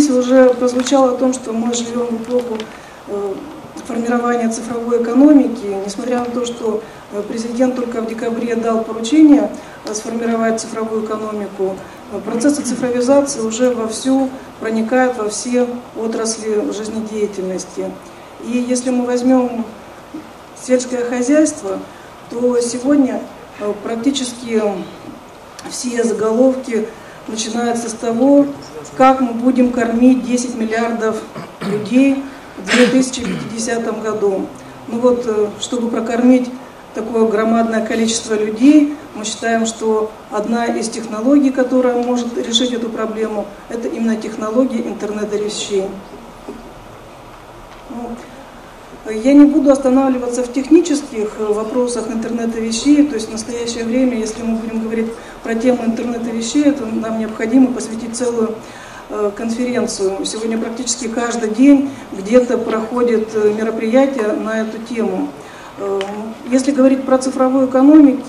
здесь уже прозвучало о том, что мы живем в эпоху э, формирования цифровой экономики, несмотря на то, что э, президент только в декабре дал поручение э, сформировать цифровую экономику, процессы цифровизации уже вовсю проникают во все отрасли жизнедеятельности. И если мы возьмем сельское хозяйство, то сегодня практически все заголовки начинаются с того, как мы будем кормить 10 миллиардов людей в 2050 году. Ну вот, э, чтобы прокормить такое громадное количество людей, мы считаем, что одна из технологий, которая может решить эту проблему, это именно технология интернета вещей. Я не буду останавливаться в технических э, вопросах интернета вещей, то есть в настоящее время, если мы будем говорить про тему интернета вещей, то нам необходимо посвятить целую э, конференцию. Сегодня практически каждый день где-то проходит э, мероприятие на эту тему. Если говорить про цифровую экономику,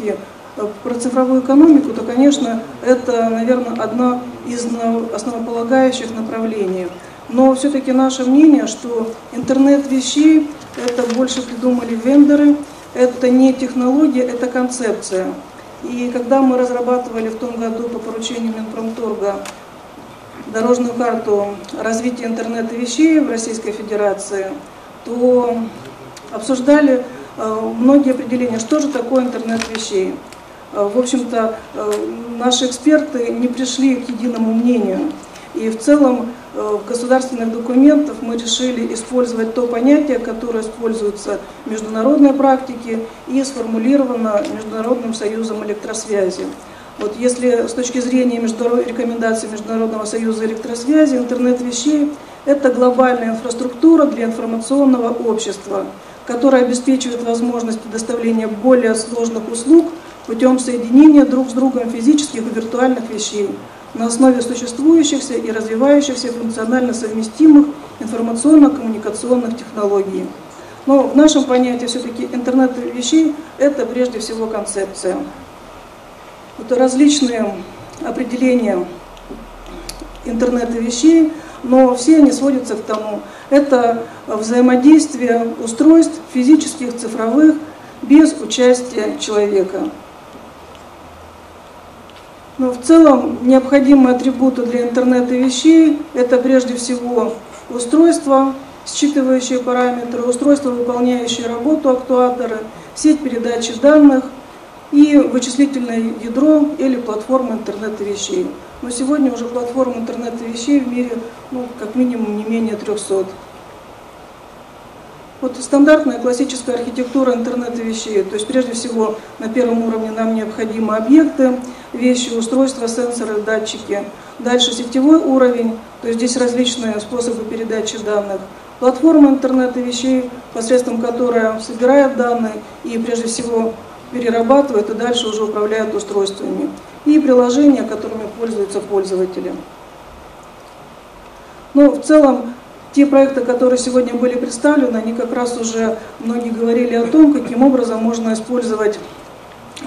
про цифровую экономику, то, конечно, это, наверное, одно из основополагающих направлений. Но все-таки наше мнение, что интернет вещей это больше придумали вендоры, это не технология, это концепция. И когда мы разрабатывали в том году по поручению Минпромторга дорожную карту развития интернета вещей в Российской Федерации, то обсуждали э, многие определения, что же такое интернет вещей. Э, в общем-то, э, наши эксперты не пришли к единому мнению. И в целом государственных документах мы решили использовать то понятие, которое используется в международной практике и сформулировано Международным союзом электросвязи. Вот если с точки зрения международ... рекомендаций Международного союза электросвязи, интернет вещей – это глобальная инфраструктура для информационного общества, которая обеспечивает возможность предоставления более сложных услуг путем соединения друг с другом физических и виртуальных вещей – на основе существующихся и развивающихся функционально совместимых информационно-коммуникационных технологий. Но в нашем понятии все-таки интернет вещей – это прежде всего концепция. Это различные определения интернета вещей, но все они сводятся к тому. Это взаимодействие устройств физических, цифровых, без участия человека. Но в целом необходимые атрибуты для интернета вещей – это прежде всего устройство, считывающие параметры, устройство, выполняющее работу актуатора, сеть передачи данных и вычислительное ядро или платформа интернета вещей. Но сегодня уже платформ интернета вещей в мире ну, как минимум не менее 300. Вот стандартная классическая архитектура интернета вещей. То есть прежде всего на первом уровне нам необходимы объекты, вещи, устройства, сенсоры, датчики. Дальше сетевой уровень, то есть здесь различные способы передачи данных. Платформа интернета вещей, посредством которой собирает данные и прежде всего перерабатывает и дальше уже управляет устройствами. И приложения, которыми пользуются пользователи. Но в целом те проекты, которые сегодня были представлены, они как раз уже, многие говорили о том, каким образом можно использовать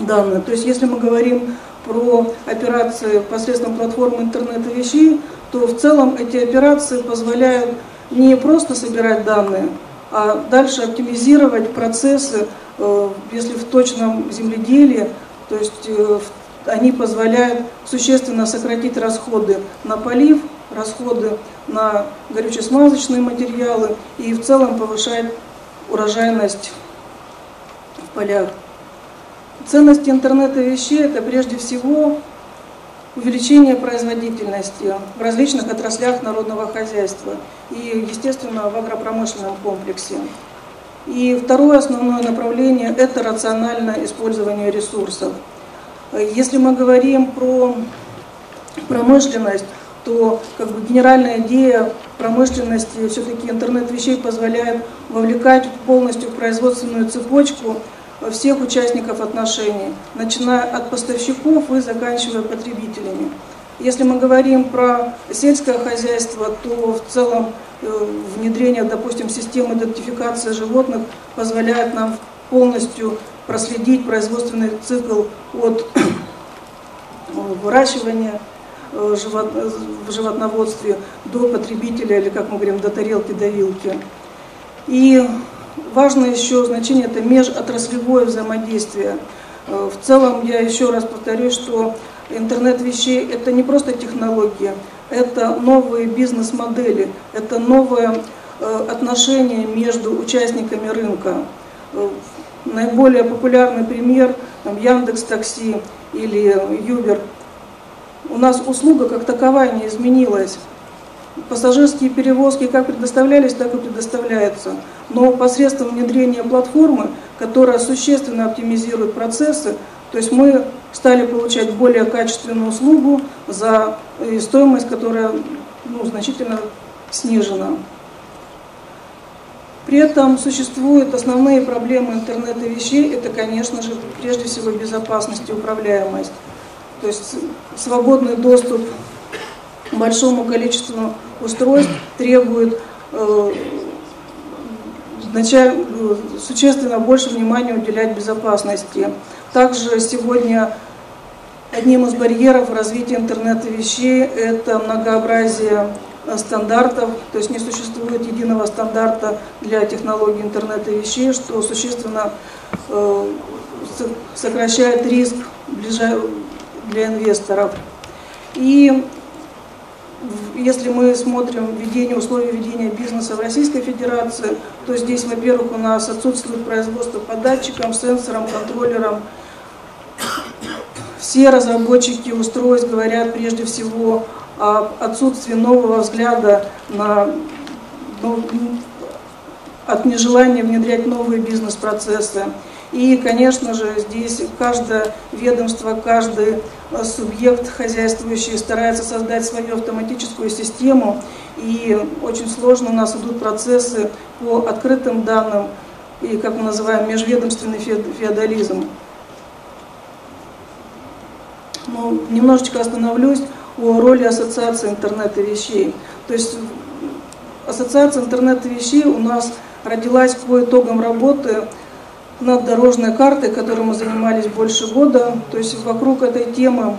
данные. То есть если мы говорим про операции посредством платформы интернета вещей, то в целом эти операции позволяют не просто собирать данные, а дальше оптимизировать процессы, э, если в точном земледелии, то есть э, они позволяют существенно сократить расходы на полив, расходы на горюче-смазочные материалы и в целом повышает урожайность в полях. Ценность интернета вещей – это прежде всего увеличение производительности в различных отраслях народного хозяйства и, естественно, в агропромышленном комплексе. И второе основное направление – это рациональное использование ресурсов. Если мы говорим про промышленность, то как бы генеральная идея промышленности, все-таки интернет вещей позволяет вовлекать полностью в производственную цепочку всех участников отношений, начиная от поставщиков и заканчивая потребителями. Если мы говорим про сельское хозяйство, то в целом э, внедрение, допустим, системы идентификации животных позволяет нам полностью проследить производственный цикл от выращивания в животноводстве до потребителя, или, как мы говорим, до тарелки, до вилки. И важно еще значение – это межотраслевое взаимодействие. В целом, я еще раз повторюсь, что интернет вещей – это не просто технология, это новые бизнес-модели, это новое э, отношение между участниками рынка. Э, наиболее популярный пример Яндекс Такси или Юбер. У нас услуга как таковая не изменилась. Пассажирские перевозки как предоставлялись, так и предоставляются. Но посредством внедрения платформы, которая существенно оптимизирует процессы, то есть мы стали получать более качественную услугу за э, стоимость, которая ну, значительно снижена. При этом существуют основные проблемы интернета вещей, это, конечно же, прежде всего безопасность и управляемость. То есть свободный доступ к большому количеству устройств требует э, начать, э, существенно больше внимания уделять безопасности. Также сегодня одним из барьеров развития интернета вещей это многообразие стандартов, то есть не существует единого стандарта для технологий интернета вещей, что существенно э, сокращает риск для инвесторов. И если мы смотрим введение условий ведения бизнеса в Российской Федерации, то здесь, во-первых, у нас отсутствует производство по датчикам, сенсорам, контроллерам. Все разработчики устройств говорят прежде всего о отсутствии нового взгляда на ну, от нежелания внедрять новые бизнес-процессы. И, конечно же, здесь каждое ведомство, каждый э, субъект хозяйствующий старается создать свою автоматическую систему. И очень сложно у нас идут процессы по открытым данным, и, как мы называем, межведомственный феодализм. Ну, немножечко остановлюсь о роли Ассоциации интернета вещей. То есть Ассоциация интернета вещей у нас родилась по итогам работы над дорожной картой, которой мы занимались больше года. То есть вокруг этой темы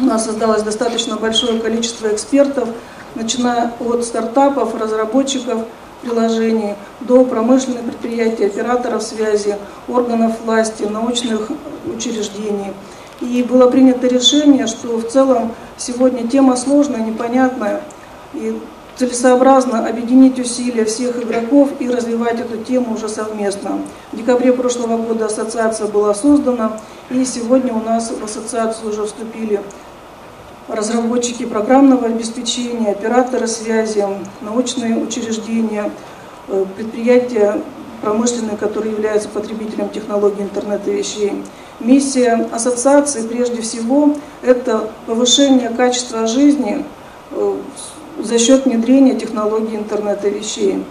у нас создалось достаточно большое количество экспертов, начиная от стартапов, разработчиков приложений до промышленных предприятий, операторов связи, органов власти, научных учреждений. И было принято решение, что в целом сегодня тема сложная, непонятная, и целесообразно объединить усилия всех игроков и развивать эту тему уже совместно. В декабре прошлого года ассоциация была создана, и сегодня у нас в ассоциацию уже вступили разработчики программного обеспечения, операторы связи, научные учреждения, э, предприятия промышленные, которые являются потребителем технологий интернета вещей. Миссия ассоциации прежде всего это повышение качества жизни э, за счет внедрения технологий интернета вещей.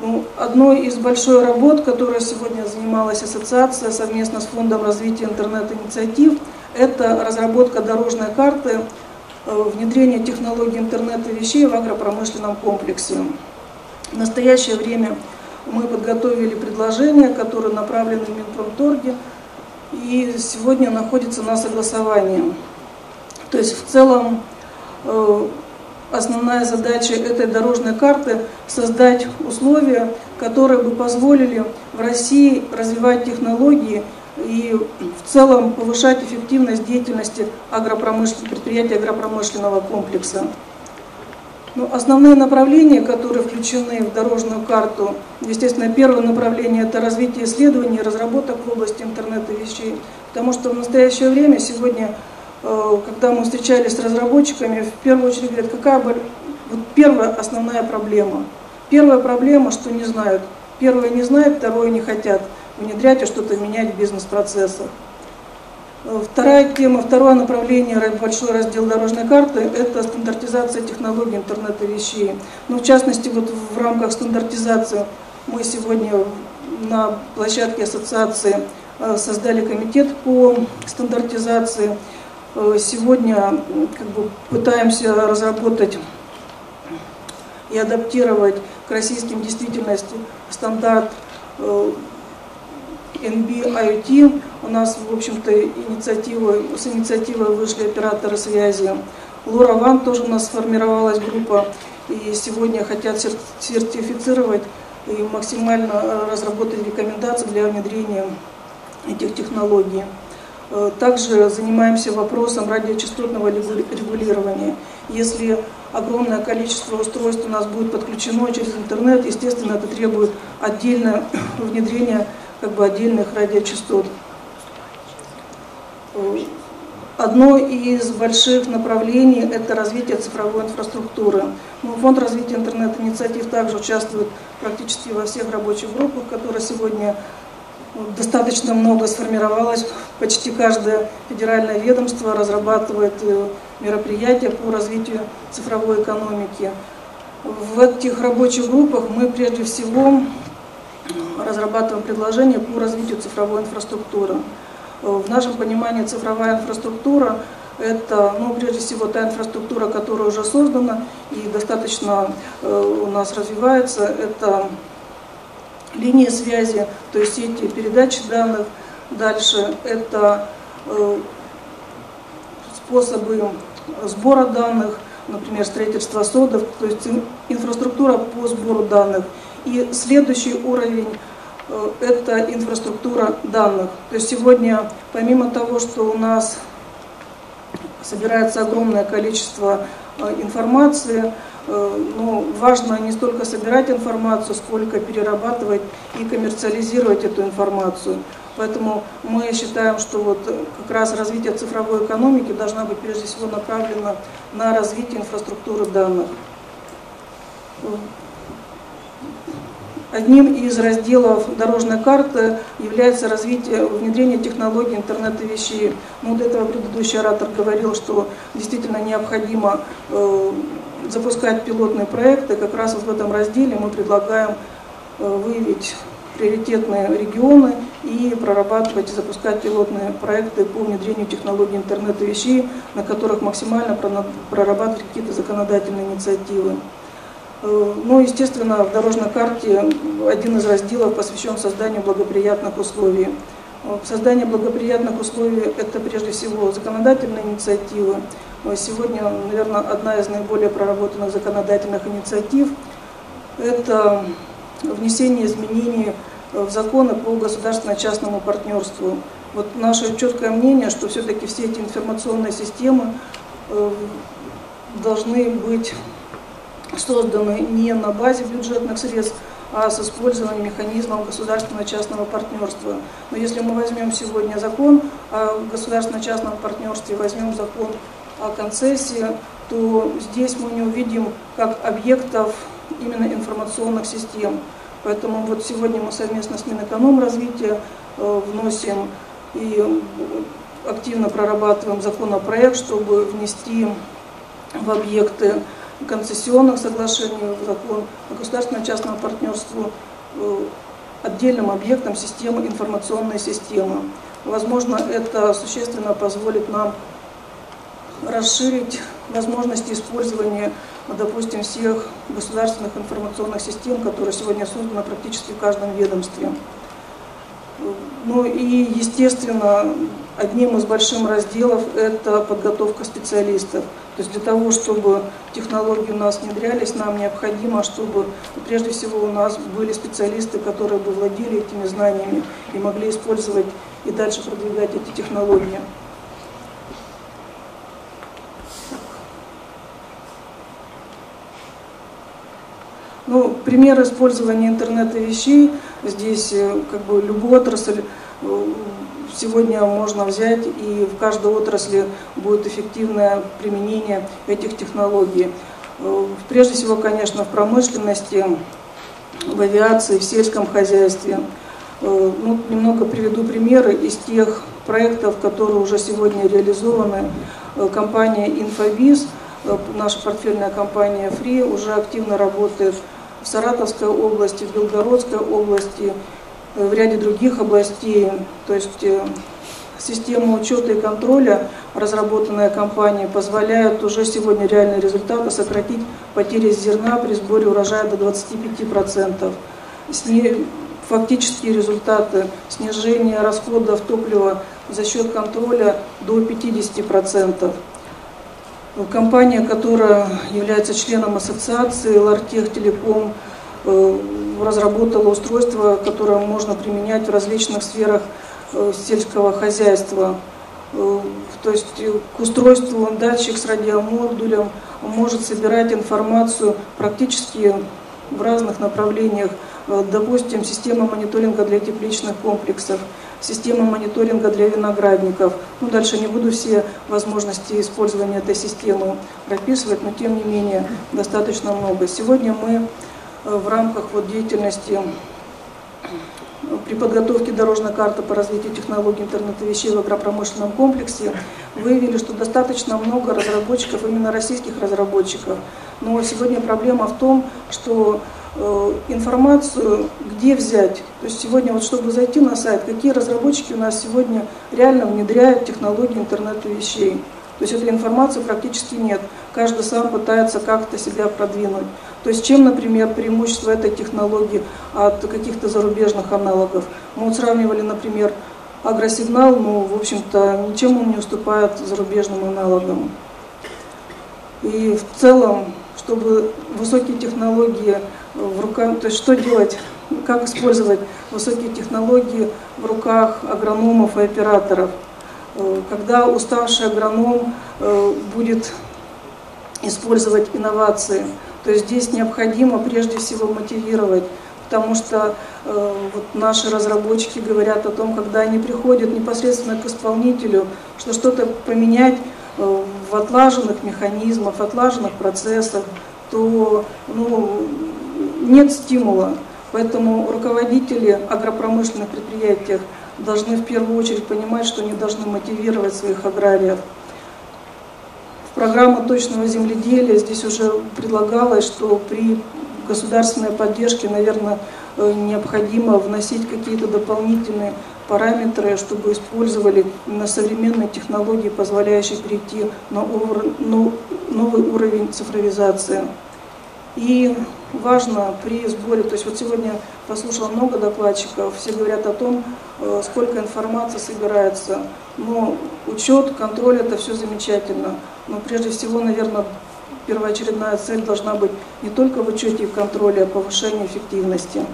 Ну, одной из большой работ, которой сегодня занималась ассоциация совместно с Фондом развития интернет-инициатив, это разработка дорожной карты э, внедрения технологий интернета вещей в агропромышленном комплексе. В настоящее время мы подготовили предложение, которое направлено в Минпромторге, и сегодня находится на согласовании. То есть в целом э, основная задача этой дорожной карты – создать условия, которые бы позволили в России развивать технологии и в целом повышать эффективность деятельности агропромышленных, предприятий агропромышленного комплекса. Ну, основные направления, которые включены в дорожную карту, естественно, первое направление – это развитие исследований и разработок в области интернета вещей. Потому что в настоящее время, сегодня, когда мы встречались с разработчиками, в первую очередь говорят, какая бы, вот первая основная проблема. Первая проблема, что не знают. Первое не знают, второе не хотят внедрять и что-то менять в бизнес-процессах. Вторая тема, второе направление, большой раздел дорожной карты – это стандартизация технологий интернета вещей. Ну, в частности, вот в рамках стандартизации мы сегодня на площадке ассоциации э, создали комитет по стандартизации. Э, сегодня как бы, пытаемся разработать и адаптировать к российским действительности стандарт э, NB-IoT. У нас, в общем-то, инициативы, с инициативой вышли операторы связи. Ван тоже у нас сформировалась группа, и сегодня хотят сертифицировать и максимально разработать рекомендации для внедрения этих технологий. Э, также занимаемся вопросом радиочастотного регулирования. Если огромное количество устройств у нас будет подключено через интернет, естественно, это требует отдельное внедрения как бы отдельных радиочастот. Э, одно из больших направлений – это развитие цифровой инфраструктуры. Ну, Фонд развития интернет-инициатив также участвует практически во всех рабочих группах, которые сегодня достаточно много сформировалось. Почти каждое федеральное ведомство разрабатывает э, мероприятия по развитию цифровой экономики. В этих рабочих группах мы прежде всего разрабатываем предложения по развитию цифровой инфраструктуры. В нашем понимании цифровая инфраструктура – это, ну, прежде всего, та инфраструктура, которая уже создана и достаточно э, у нас развивается. Это линии связи, то есть сети передачи данных. Дальше это э, способы сбора данных, например, строительство содов, то есть инфраструктура по сбору данных. И следующий уровень э, – это инфраструктура данных. То есть сегодня, помимо того, что у нас собирается огромное количество э, информации, Э, ну, важно не столько собирать информацию, сколько перерабатывать и коммерциализировать эту информацию. Поэтому мы считаем, что вот как раз развитие цифровой экономики должна быть прежде всего направлена на развитие инфраструктуры данных. Одним из разделов дорожной карты является развитие, внедрение технологий интернета вещей. Ну, до этого предыдущий оратор говорил, что действительно необходимо э, запускать пилотные проекты. Как раз вот в этом разделе мы предлагаем э, выявить приоритетные регионы и прорабатывать и запускать пилотные проекты по внедрению технологий интернета вещей, на которых максимально прорабатывать какие-то законодательные инициативы. Э, ну, естественно, в дорожной карте один из разделов посвящен созданию благоприятных условий. Э, создание благоприятных условий – это прежде всего законодательные инициативы, Сегодня, наверное, одна из наиболее проработанных законодательных инициатив – это внесение изменений в законы по государственно-частному партнерству. Вот наше четкое мнение, что все-таки все эти информационные системы э, должны быть созданы не на базе бюджетных средств, а с использованием механизмов государственно-частного партнерства. Но если мы возьмем сегодня закон о государственно-частном партнерстве, возьмем закон концессии, то здесь мы не увидим как объектов именно информационных систем. Поэтому вот сегодня мы совместно с Минэкономразвития э, вносим и активно прорабатываем законопроект, чтобы внести в объекты концессионных соглашений, в закон о государственно-частном партнерстве э, отдельным объектом системы информационной системы. Возможно, это существенно позволит нам расширить возможности использования, допустим, всех государственных информационных систем, которые сегодня созданы практически в каждом ведомстве. Ну и, естественно, одним из больших разделов это подготовка специалистов. То есть для того, чтобы технологии у нас внедрялись, нам необходимо, чтобы прежде всего у нас были специалисты, которые бы владели этими знаниями и могли использовать и дальше продвигать эти технологии. Ну, пример использования интернета вещей, здесь э, как бы любую отрасль э, сегодня можно взять, и в каждой отрасли будет эффективное применение этих технологий. Э, прежде всего, конечно, в промышленности, в авиации, в сельском хозяйстве. Ну, немного приведу примеры из тех проектов, которые уже сегодня реализованы. Компания Infobis, наша портфельная компания Free, уже активно работает Саратовской области, в Белгородской области, э, в ряде других областей. То есть э, система учета и контроля, разработанная компанией, позволяет уже сегодня реальные результаты сократить потери зерна при сборе урожая до 25%. С ней фактические результаты снижения расходов топлива за счет контроля до 50%. Компания, которая является членом ассоциации Лартех Телеком, э, разработала устройство, которое можно применять в различных сферах э, сельского хозяйства. Э, то есть к устройству датчик с радиомодулем может собирать информацию практически в разных направлениях. Допустим, система мониторинга для тепличных комплексов – система мониторинга для виноградников. Ну, дальше не буду все возможности использования этой системы прописывать, но тем не менее достаточно много. Сегодня мы э, в рамках вот деятельности э, при подготовке дорожной карты по развитию технологий интернета вещей в агропромышленном комплексе выявили, что достаточно много разработчиков, именно российских разработчиков. Но сегодня проблема в том, что Э, информацию, где взять. То есть сегодня, вот чтобы зайти на сайт, какие разработчики у нас сегодня реально внедряют технологии интернета вещей. То есть этой информации практически нет. Каждый сам пытается как-то себя продвинуть. То есть чем, например, преимущество этой технологии от каких-то зарубежных аналогов? Мы вот сравнивали, например, агросигнал, но, в общем-то, ничем он не уступает зарубежным аналогам. И в целом, чтобы высокие технологии в руках, то есть что делать, как использовать высокие технологии в руках агрономов и операторов. Э, когда уставший агроном э, будет использовать инновации, то есть здесь необходимо прежде всего мотивировать, потому что э, вот наши разработчики говорят о том, когда они приходят непосредственно к исполнителю, что что-то поменять в отлаженных механизмах, отлаженных процессах, то ну, нет стимула. Поэтому руководители агропромышленных предприятий должны в первую очередь понимать, что они должны мотивировать своих аграриев. В программу точного земледелия здесь уже предлагалось, что при государственной поддержке, наверное, э, необходимо вносить какие-то дополнительные параметры, чтобы использовали на современные технологии, позволяющие перейти на новый уровень цифровизации. И важно при сборе, то есть вот сегодня послушала много докладчиков, все говорят о том, э, сколько информации собирается, но учет, контроль это все замечательно, но прежде всего, наверное, первоочередная цель должна быть не только в учете и в контроле, а повышение эффективности.